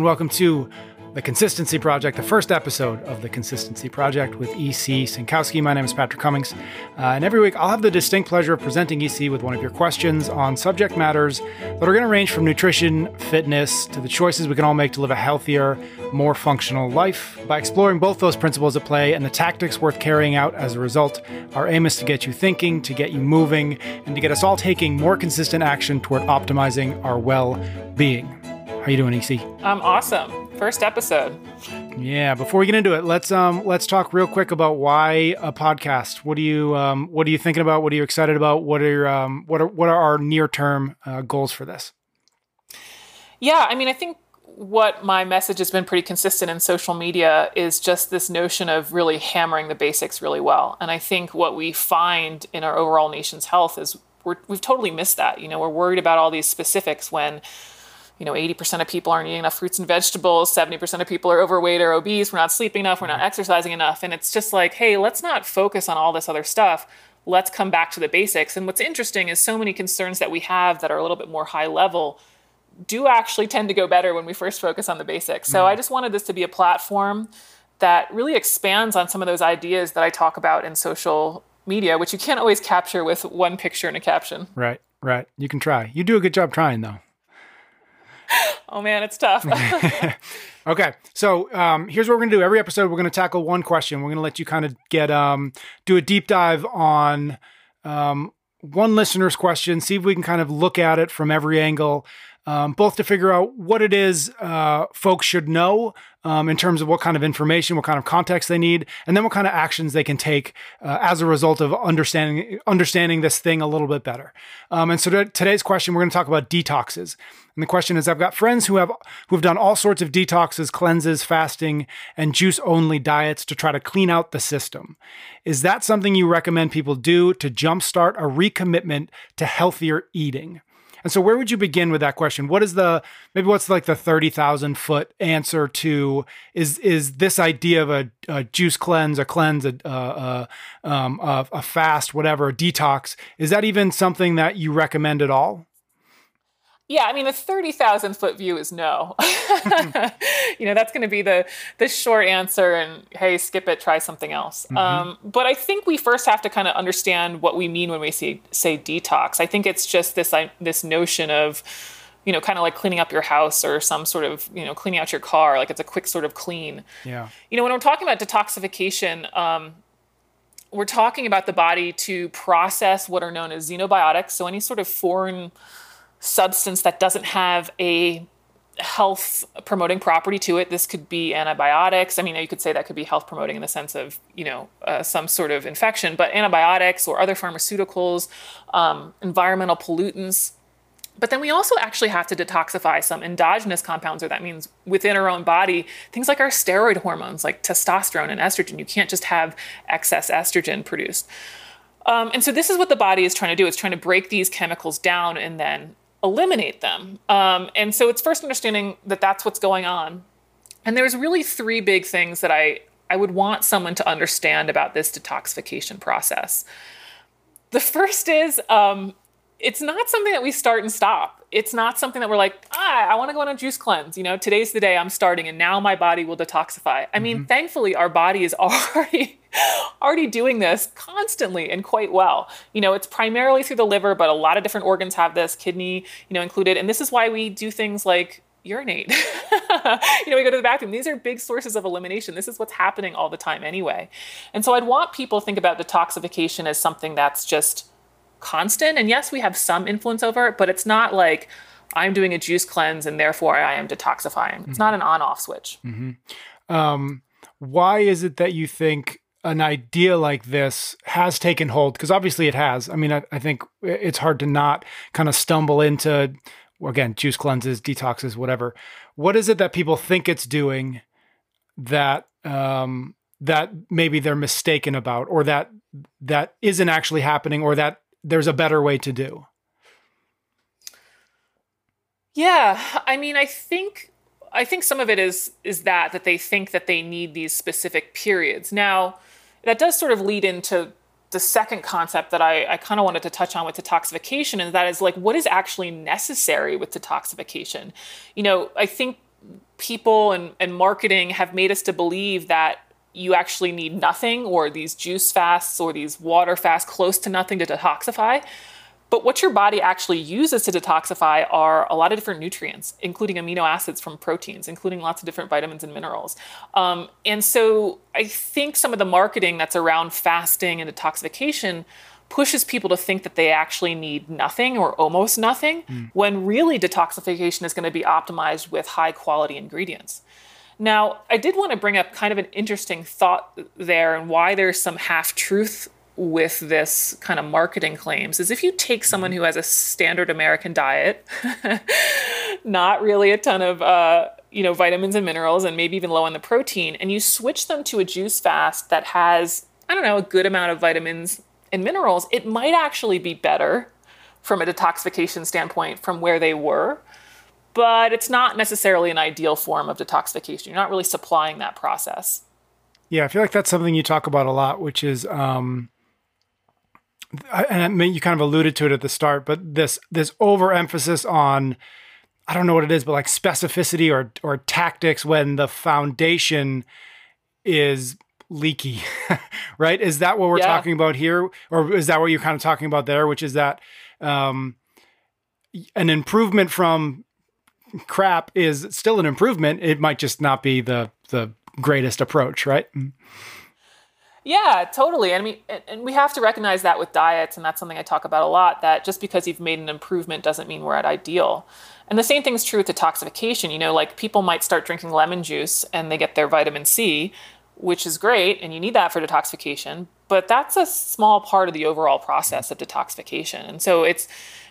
and welcome to The Consistency Project, the first episode of The Consistency Project with EC Synkowski. My name is Patrick Cummings, uh, and every week I'll have the distinct pleasure of presenting EC with one of your questions on subject matters that are going to range from nutrition, fitness, to the choices we can all make to live a healthier, more functional life. By exploring both those principles at play and the tactics worth carrying out as a result, our aim is to get you thinking, to get you moving, and to get us all taking more consistent action toward optimizing our well being. How you doing, EC? I'm awesome. First episode. Yeah. Before we get into it, let's um let's talk real quick about why a podcast. What do you um what are you thinking about? What are you excited about? What are your, um what are what are our near term uh, goals for this? Yeah, I mean, I think what my message has been pretty consistent in social media is just this notion of really hammering the basics really well. And I think what we find in our overall nation's health is we're, we've totally missed that. You know, we're worried about all these specifics when you know, 80% of people aren't eating enough fruits and vegetables, 70% of people are overweight or obese, we're not sleeping enough, we're not exercising enough. And it's just like, hey, let's not focus on all this other stuff. Let's come back to the basics. And what's interesting is so many concerns that we have that are a little bit more high level do actually tend to go better when we first focus on the basics. So mm. I just wanted this to be a platform that really expands on some of those ideas that I talk about in social media, which you can't always capture with one picture and a caption. Right, right. You can try. You do a good job trying, though. oh man, it's tough. okay, so um, here's what we're gonna do. Every episode, we're gonna tackle one question. We're gonna let you kind of get um, do a deep dive on um, one listener's question. See if we can kind of look at it from every angle um, both to figure out what it is uh, folks should know um, in terms of what kind of information, what kind of context they need, and then what kind of actions they can take uh, as a result of understanding understanding this thing a little bit better. Um, and so to today's question, we're going to talk about detoxes. And the question is, I've got friends who have who have done all sorts of detoxes, cleanses, fasting, and juice only diets to try to clean out the system. Is that something you recommend people do to jumpstart a recommitment to healthier eating? And so, where would you begin with that question? What is the maybe what's like the thirty thousand foot answer to is is this idea of a, a juice cleanse, a cleanse, a, a, um, a, a fast, whatever, a detox? Is that even something that you recommend at all? Yeah, I mean the thirty thousand foot view is no. you know that's going to be the the short answer, and hey, skip it, try something else. Mm-hmm. Um, but I think we first have to kind of understand what we mean when we say say detox. I think it's just this I, this notion of you know, kind of like cleaning up your house or some sort of, you know, cleaning out your car. Like it's a quick sort of clean. Yeah. You know, when we're talking about detoxification, um, we're talking about the body to process what are known as xenobiotics. So any sort of foreign substance that doesn't have a health promoting property to it. This could be antibiotics. I mean, you could say that could be health promoting in the sense of, you know, uh, some sort of infection, but antibiotics or other pharmaceuticals, um, environmental pollutants. But then we also actually have to detoxify some endogenous compounds, or that means within our own body, things like our steroid hormones, like testosterone and estrogen. You can't just have excess estrogen produced. Um, and so this is what the body is trying to do. It's trying to break these chemicals down and then eliminate them. Um, and so it's first understanding that that's what's going on. And there's really three big things that I, I would want someone to understand about this detoxification process. The first is um, it's not something that we start and stop. It's not something that we're like, ah, I want to go on a juice cleanse. You know, today's the day I'm starting, and now my body will detoxify. I mean, mm-hmm. thankfully, our body is already already doing this constantly and quite well. You know, it's primarily through the liver, but a lot of different organs have this, kidney, you know, included. And this is why we do things like urinate. you know, we go to the bathroom. These are big sources of elimination. This is what's happening all the time anyway. And so I'd want people to think about detoxification as something that's just constant. And yes, we have some influence over it, but it's not like I'm doing a juice cleanse and therefore I am detoxifying. It's mm-hmm. not an on off switch. Mm-hmm. Um, why is it that you think an idea like this has taken hold? Because obviously it has. I mean, I, I think it's hard to not kind of stumble into, again, juice cleanses, detoxes, whatever. What is it that people think it's doing that um, that maybe they're mistaken about, or that that isn't actually happening, or that there's a better way to do? Yeah, I mean, I think I think some of it is is that that they think that they need these specific periods. Now, that does sort of lead into the second concept that I, I kind of wanted to touch on with detoxification, and that is like what is actually necessary with detoxification. You know, I think people and, and marketing have made us to believe that you actually need nothing or these juice fasts or these water fasts close to nothing to detoxify. But what your body actually uses to detoxify are a lot of different nutrients, including amino acids from proteins, including lots of different vitamins and minerals. Um, and so I think some of the marketing that's around fasting and detoxification pushes people to think that they actually need nothing or almost nothing, mm. when really detoxification is going to be optimized with high quality ingredients. Now, I did want to bring up kind of an interesting thought there and why there's some half truth with this kind of marketing claims is if you take someone who has a standard American diet, not really a ton of uh, you know vitamins and minerals, and maybe even low on the protein, and you switch them to a juice fast that has I don't know a good amount of vitamins and minerals, it might actually be better from a detoxification standpoint from where they were but it's not necessarily an ideal form of detoxification. You're not really supplying that process. Yeah, I feel like that's something you talk about a lot, which is, um, and I mean, you kind of alluded to it at the start, but this this overemphasis on, I don't know what it is, but like specificity or or tactics when the foundation is leaky, right? Is that what we're yeah. talking about here, or is that what you're kind of talking about there? Which is that um, an improvement from crap is still an improvement. It might just not be the the greatest approach, right? Yeah, totally. I mean, and we have to recognize that with diets, and that's something I talk about a lot. That just because you've made an improvement doesn't mean we're at ideal. And the same thing is true with detoxification. You know, like people might start drinking lemon juice and they get their vitamin C, which is great, and you need that for detoxification. But that's a small part of the overall process of detoxification. And so it's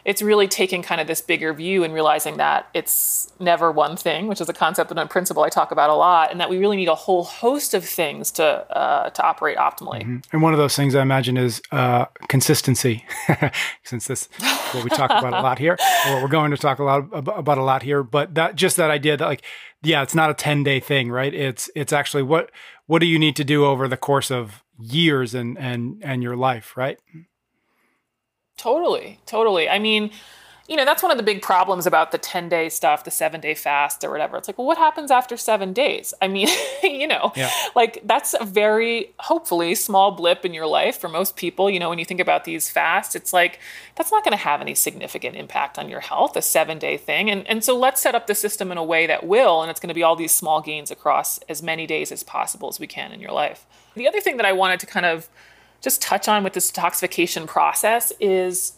it's really taking kind of this bigger view and realizing that it's never one thing, which is a concept and a principle I talk about a lot, and that we really need a whole host of things to uh, to operate optimally. Mm-hmm. And one of those things I imagine is uh, consistency, since this what we talk about a lot here, or we're going to talk a lot about a lot here. But that just that idea that like, yeah, it's not a ten day thing, right? It's it's actually what what do you need to do over the course of years and and and your life, right? Totally, totally. I mean, you know, that's one of the big problems about the 10 day stuff, the seven day fast or whatever. It's like, well, what happens after seven days? I mean, you know, yeah. like that's a very, hopefully, small blip in your life for most people. You know, when you think about these fasts, it's like, that's not going to have any significant impact on your health, a seven day thing. And, and so let's set up the system in a way that will, and it's going to be all these small gains across as many days as possible as we can in your life. The other thing that I wanted to kind of just touch on with this detoxification process is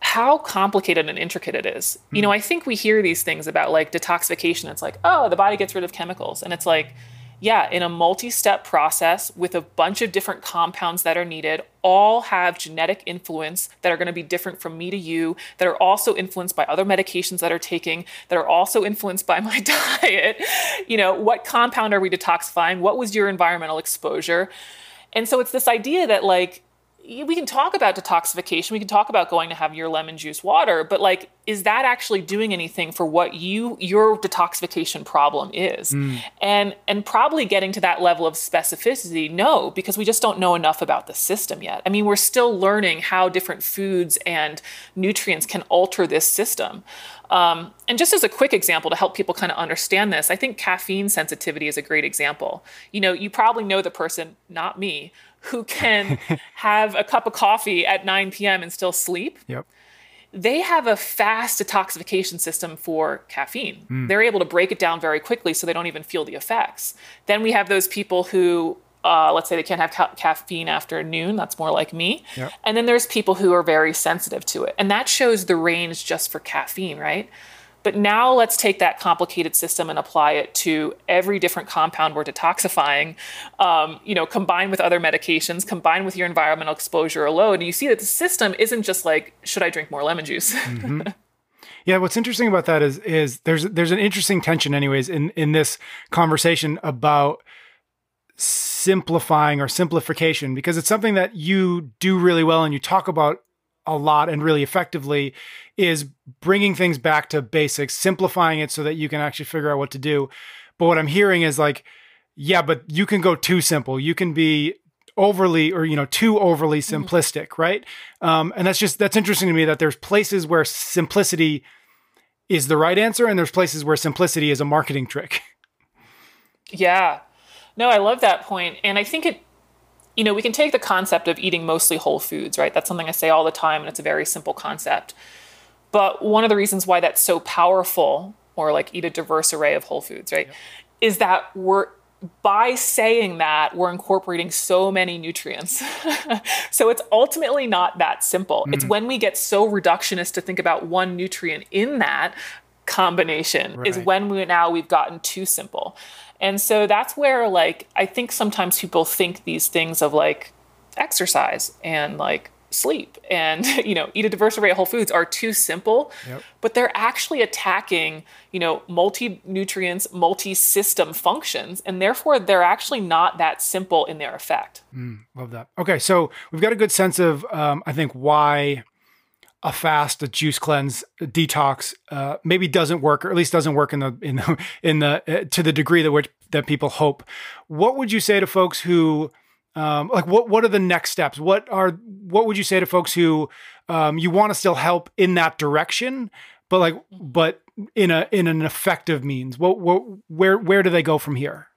how complicated and intricate it is. Mm. You know, hmm. I think we hear these things about like detoxification. It's like, oh, the body gets rid of chemicals. And it's like, yeah, in a multi step process with a bunch of different compounds that are needed, all have genetic influence that are going to be different from me to you, that are also influenced by other medications that are taking, that are also influenced by my diet. You know, what compound are we detoxifying? What was your environmental exposure? And so it's this idea that like we can talk about detoxification we can talk about going to have your lemon juice water but like is that actually doing anything for what you your detoxification problem is? Mm. and and probably getting to that level of specificity no because we just don't know enough about the system yet. I mean we're still learning how different foods and nutrients can alter this system um, and just as a quick example to help people kind of understand this, I think caffeine sensitivity is a great example. You know, you probably know the person, not me, who can have a cup of coffee at 9 p.m. and still sleep. Yep. They have a fast detoxification system for caffeine. Mm. They're able to break it down very quickly so they don't even feel the effects. Then we have those people who uh, let's say they can't have ca- caffeine after noon. That's more like me. Yep. And then there's people who are very sensitive to it. And that shows the range just for caffeine, right? But now let's take that complicated system and apply it to every different compound we're detoxifying, um, you know, combined with other medications, combined with your environmental exposure or load. And you see that the system isn't just like, should I drink more lemon juice? mm-hmm. Yeah, what's interesting about that is is there's there's an interesting tension, anyways, in in this conversation about simplifying or simplification because it's something that you do really well and you talk about a lot and really effectively is bringing things back to basics, simplifying it so that you can actually figure out what to do. But what I'm hearing is like, yeah, but you can go too simple. You can be overly or you know too overly mm-hmm. simplistic, right? Um, and that's just that's interesting to me that there's places where simplicity is the right answer, and there's places where simplicity is a marketing trick. Yeah. No, I love that point. And I think it, you know, we can take the concept of eating mostly whole foods, right? That's something I say all the time, and it's a very simple concept. But one of the reasons why that's so powerful, or like eat a diverse array of whole foods, right, yep. is that we're by saying that we're incorporating so many nutrients. so it's ultimately not that simple. Mm. It's when we get so reductionist to think about one nutrient in that combination right. is when we now we've gotten too simple. And so that's where like I think sometimes people think these things of like exercise and like sleep and you know eat a diverse array of whole foods are too simple yep. but they're actually attacking you know multi-nutrients multi-system functions and therefore they're actually not that simple in their effect mm, love that okay so we've got a good sense of um, i think why a fast, a juice cleanse, a detox, uh, maybe doesn't work, or at least doesn't work in the in the in the uh, to the degree that which that people hope. What would you say to folks who, um, like, what what are the next steps? What are what would you say to folks who um, you want to still help in that direction, but like, but in a in an effective means? What, what where where do they go from here?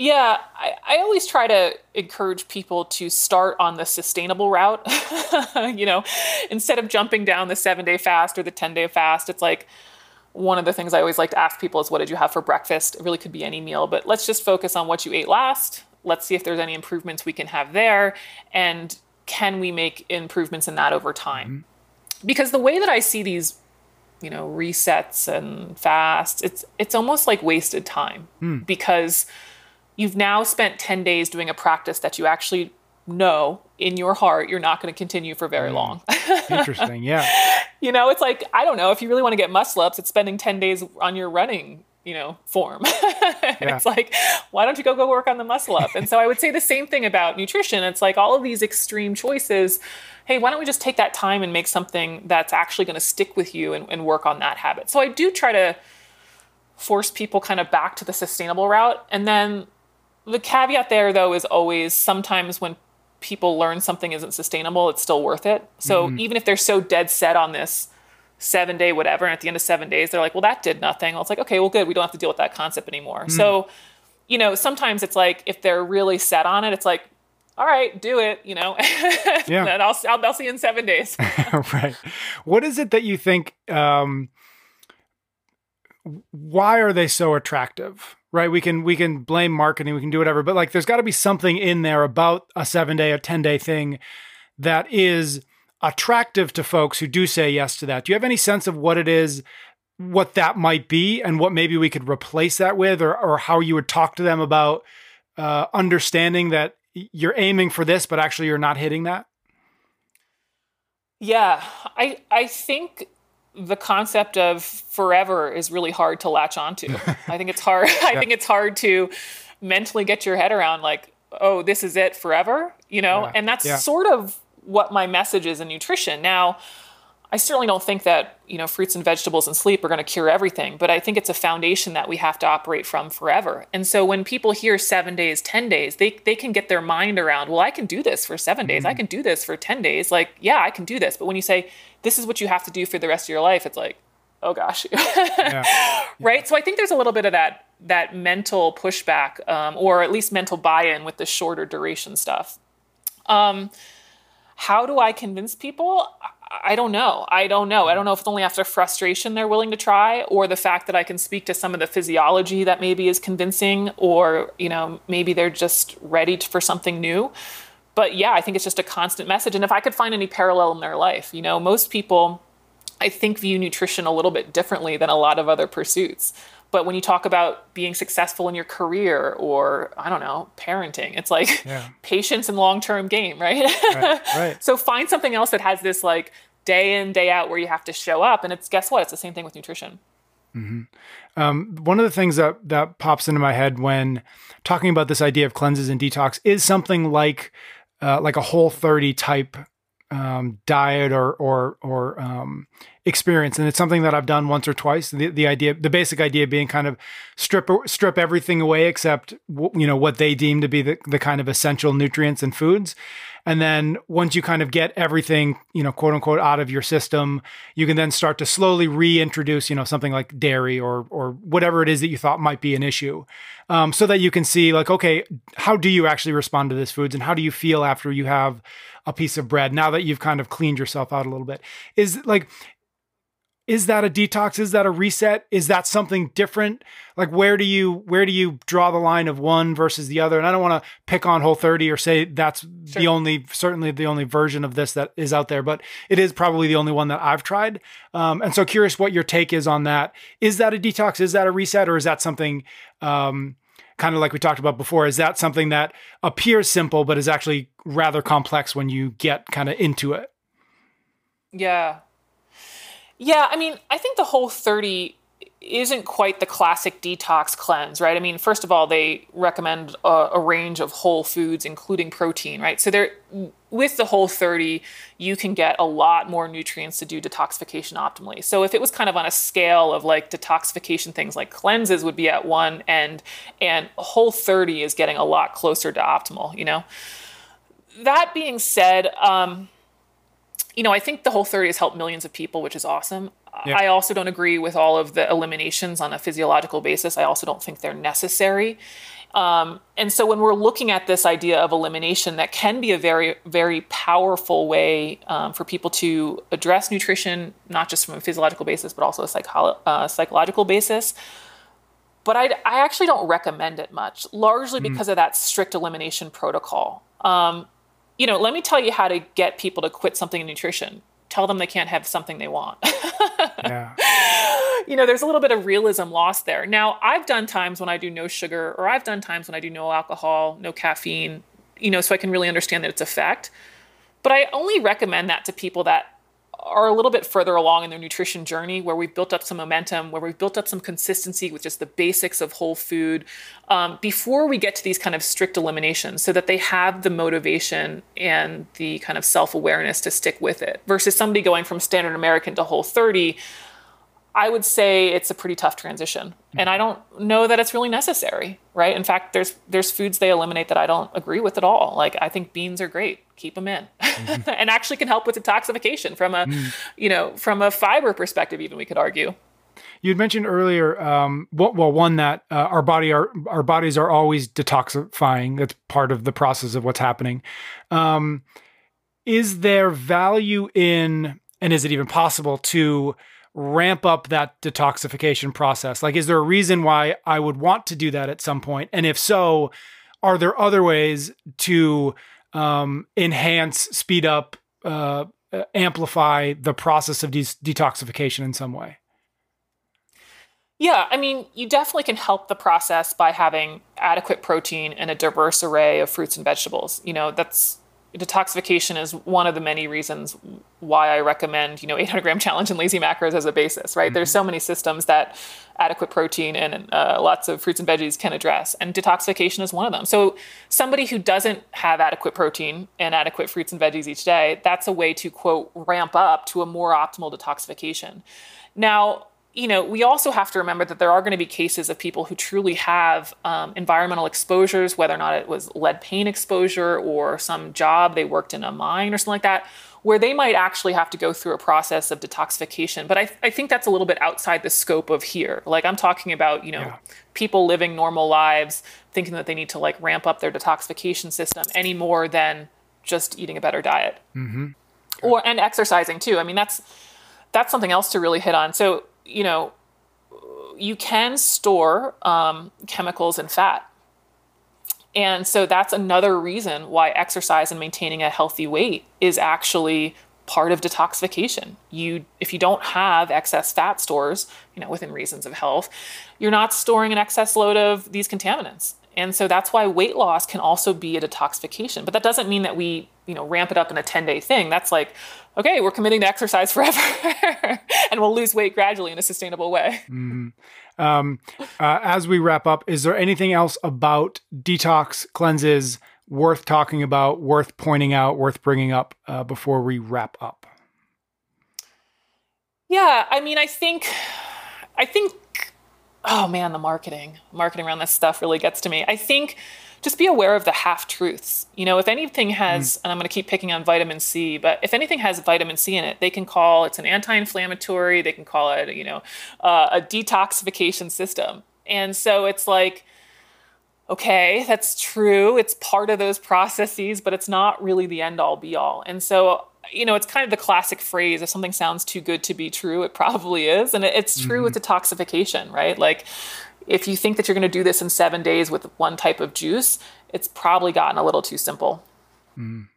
Yeah, I, I always try to encourage people to start on the sustainable route. you know, instead of jumping down the seven day fast or the 10 day fast, it's like one of the things I always like to ask people is, What did you have for breakfast? It really could be any meal, but let's just focus on what you ate last. Let's see if there's any improvements we can have there. And can we make improvements in that over time? Mm-hmm. Because the way that I see these you know resets and fasts it's it's almost like wasted time mm. because you've now spent 10 days doing a practice that you actually know in your heart you're not going to continue for very mm. long. Interesting. Yeah. you know, it's like, I don't know, if you really want to get muscle ups, it's spending 10 days on your running, you know, form. yeah. It's like, why don't you go go work on the muscle up? And so I would say the same thing about nutrition. It's like all of these extreme choices. Hey, why don't we just take that time and make something that's actually going to stick with you and, and work on that habit? So I do try to force people kind of back to the sustainable route. And then the caveat there, though, is always sometimes when people learn something isn't sustainable, it's still worth it. So mm-hmm. even if they're so dead set on this seven day whatever, and at the end of seven days, they're like, well, that did nothing. Well, it's like, okay, well, good. We don't have to deal with that concept anymore. Mm-hmm. So, you know, sometimes it's like if they're really set on it, it's like, all right, do it, you know, yeah. and I'll, I'll, I'll see you in seven days. right. What is it that you think, um, why are they so attractive? Right? We can we can blame marketing we can do whatever but like there's got to be something in there about a 7 day or 10 day thing that is attractive to folks who do say yes to that. Do you have any sense of what it is what that might be and what maybe we could replace that with or or how you would talk to them about uh, understanding that you're aiming for this but actually you're not hitting that? Yeah i i think the concept of forever is really hard to latch onto. I think it's hard. I think it's hard to mentally get your head around like, oh, this is it forever, you know? Yeah. And that's yeah. sort of what my message is in nutrition. Now, I certainly don't think that, you know, fruits and vegetables and sleep are going to cure everything, but I think it's a foundation that we have to operate from forever. And so when people hear 7 days, 10 days, they they can get their mind around, well, I can do this for 7 days. Mm-hmm. I can do this for 10 days. Like, yeah, I can do this. But when you say this is what you have to do for the rest of your life, it's like, oh gosh. yeah. Right? So I think there's a little bit of that that mental pushback um, or at least mental buy-in with the shorter duration stuff. Um, how do I convince people? I don't know. I don't know. I hmm. don't know if it's only after frustration they're willing to try, or the fact that I can speak to some of the physiology that maybe is convincing, or you know maybe they're just ready for something new. But yeah, I think it's just a constant message. And if I could find any parallel in their life, you know, most people, I think, view nutrition a little bit differently than a lot of other pursuits. But when you talk about being successful in your career or, I don't know, parenting, it's like yeah. patience and long term game, right? Right, right. so find something else that has this like day in, day out where you have to show up. And it's, guess what? It's the same thing with nutrition. Mm-hmm. Um, one of the things that that pops into my head when talking about this idea of cleanses and detox is something like uh, like a whole 30 type um, diet or or or um, experience, and it's something that I've done once or twice. The, the idea, the basic idea, being kind of strip strip everything away except you know what they deem to be the, the kind of essential nutrients and foods. And then once you kind of get everything, you know, quote unquote, out of your system, you can then start to slowly reintroduce, you know, something like dairy or or whatever it is that you thought might be an issue, um, so that you can see like, okay, how do you actually respond to this foods, and how do you feel after you have a piece of bread now that you've kind of cleaned yourself out a little bit? Is like is that a detox? Is that a reset? Is that something different? Like where do you where do you draw the line of one versus the other? And i don't want to pick on whole 30 or say that's sure. the only certainly the only version of this that is out there but it is probably the only one that i've tried. Um, and so curious what your take is on that. Is that a detox? Is that a reset? Or is that something um, kind of like we talked about before is that something that appears simple but is actually rather complex when you get kind of into it yeah yeah, I mean, I think the whole 30 isn't quite the classic detox cleanse, right? I mean, first of all, they recommend a, a, range of whole foods, including protein, right? So there, with the whole 30, you can get a lot more nutrients to do detoxification optimally. So if it was kind of on a scale of like detoxification things like cleanses would be at one end, and whole 30 is getting a lot closer to optimal, you know? That being said, um, you know, I think the whole 30 has helped millions of people, which is awesome. Yeah. I also don't agree with all of the eliminations on a physiological basis. I also don't think they're necessary. Um, and so when we're looking at this idea of elimination, that can be a very, very powerful way um, for people to address nutrition, not just from a physiological basis, but also a uh, psychological basis. But I, I actually don't recommend it much, largely mm. because of that strict elimination protocol. Um, you know, let me tell you how to get people to quit something in nutrition. Tell them they can't have something they want. yeah. You know, there's a little bit of realism lost there. Now, I've done times when I do no sugar, or I've done times when I do no alcohol, no caffeine, you know, so I can really understand that its effect. But I only recommend that to people that are a little bit further along in their nutrition journey where we've built up some momentum, where we've built up some consistency with just the basics of whole food um, before we get to these kind of strict eliminations so that they have the motivation and the kind of self awareness to stick with it versus somebody going from standard American to whole 30 I would say it's a pretty tough transition. And I don't know that it's really necessary, right? In fact, there's there's foods they eliminate that I don't agree with at all. Like I think beans are great. Keep them in. Mm-hmm. and actually can help with detoxification from a, mm. you know, from a fiber perspective even we could argue. You had mentioned earlier, um, well, one that uh, our body, our our bodies are always detoxifying. That's part of the process of what's happening. Um, is there value in, and is it even possible to ramp up that detoxification process? Like, is there a reason why I would want to do that at some point? And if so, are there other ways to um, enhance, speed up, uh, amplify the process of de- detoxification in some way? Yeah, I mean, you definitely can help the process by having adequate protein and a diverse array of fruits and vegetables. You know, that's detoxification is one of the many reasons why I recommend, you know, 800 gram challenge and lazy macros as a basis, right? Mm-hmm. There's so many systems that adequate protein and uh, lots of fruits and veggies can address, and detoxification is one of them. So somebody who doesn't have adequate protein and adequate fruits and veggies each day, that's a way to quote ramp up to a more optimal detoxification. Now, you know, we also have to remember that there are going to be cases of people who truly have um, environmental exposures, whether or not it was lead paint exposure or some job they worked in a mine or something like that, where they might actually have to go through a process of detoxification. But I, I think that's a little bit outside the scope of here. Like I'm talking about, you know, yeah. people living normal lives, thinking that they need to like ramp up their detoxification system any more than just eating a better diet. Mm-hmm. Or and exercising too. I mean, that's that's something else to really hit on. So you know, you can store um, chemicals in fat. And so that's another reason why exercise and maintaining a healthy weight is actually part of detoxification. You if you don't have excess fat stores, you know, within reasons of health, you're not storing an excess load of these contaminants. And so that's why weight loss can also be a detoxification. But that doesn't mean that we, you know, ramp it up in a 10-day thing. That's like, okay, we're committing to exercise forever and we'll lose weight gradually in a sustainable way. Mm-hmm. Um, uh, as we wrap up, is there anything else about detox cleanses, worth talking about, worth pointing out, worth bringing up uh, before we wrap up? Yeah, I mean, I think, I think, oh man, the marketing, marketing around this stuff really gets to me. I think just be aware of the half truths. You know, if anything has, mm. and I'm going to keep picking on vitamin C, but if anything has vitamin C in it, they can call it's an anti-inflammatory. They can call it, you know, uh, a detoxification system. And so it's like, okay, that's true. It's part of those processes, but it's not really the end all be all. And so, you know, it's kind of the classic phrase if something sounds too good to be true, it probably is. And it's true mm-hmm. with detoxification, right? Like, if you think that you're going to do this in seven days with one type of juice, it's probably gotten a little too simple. Mm.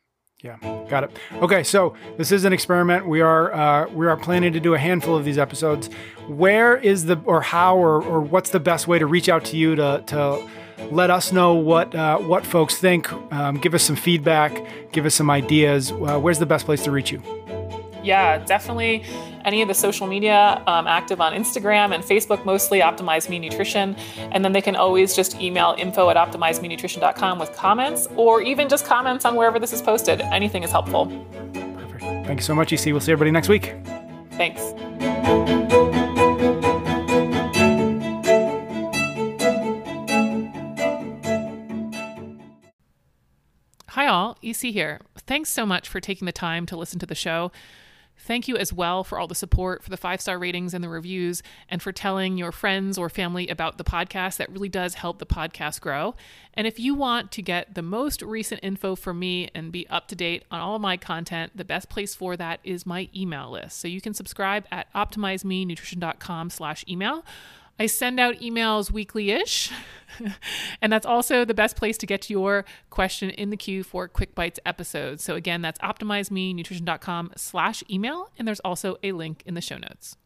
Yeah, got it. Okay, so this is an experiment. We are uh, we are planning to do a handful of these episodes. Where is the or how or, or what's the best way to reach out to you to to let us know what uh, what folks think. Um, give us some feedback. Give us some ideas. Uh, where's the best place to reach you? Yeah, definitely. Any of the social media, um, active on Instagram and Facebook mostly, Optimize Me Nutrition. And then they can always just email info at optimizemenutrition.com with comments or even just comments on wherever this is posted. Anything is helpful. Perfect. Thank you so much, EC. We'll see everybody next week. Thanks. Hi, all. EC here. Thanks so much for taking the time to listen to the show. Thank you as well for all the support, for the five star ratings and the reviews, and for telling your friends or family about the podcast. That really does help the podcast grow. And if you want to get the most recent info from me and be up to date on all of my content, the best place for that is my email list. So you can subscribe at optimizemenutrition.com slash email. I send out emails weekly ish. and that's also the best place to get your question in the queue for Quick Bites episodes. So again, that's optimizemenutrition.com slash email. And there's also a link in the show notes.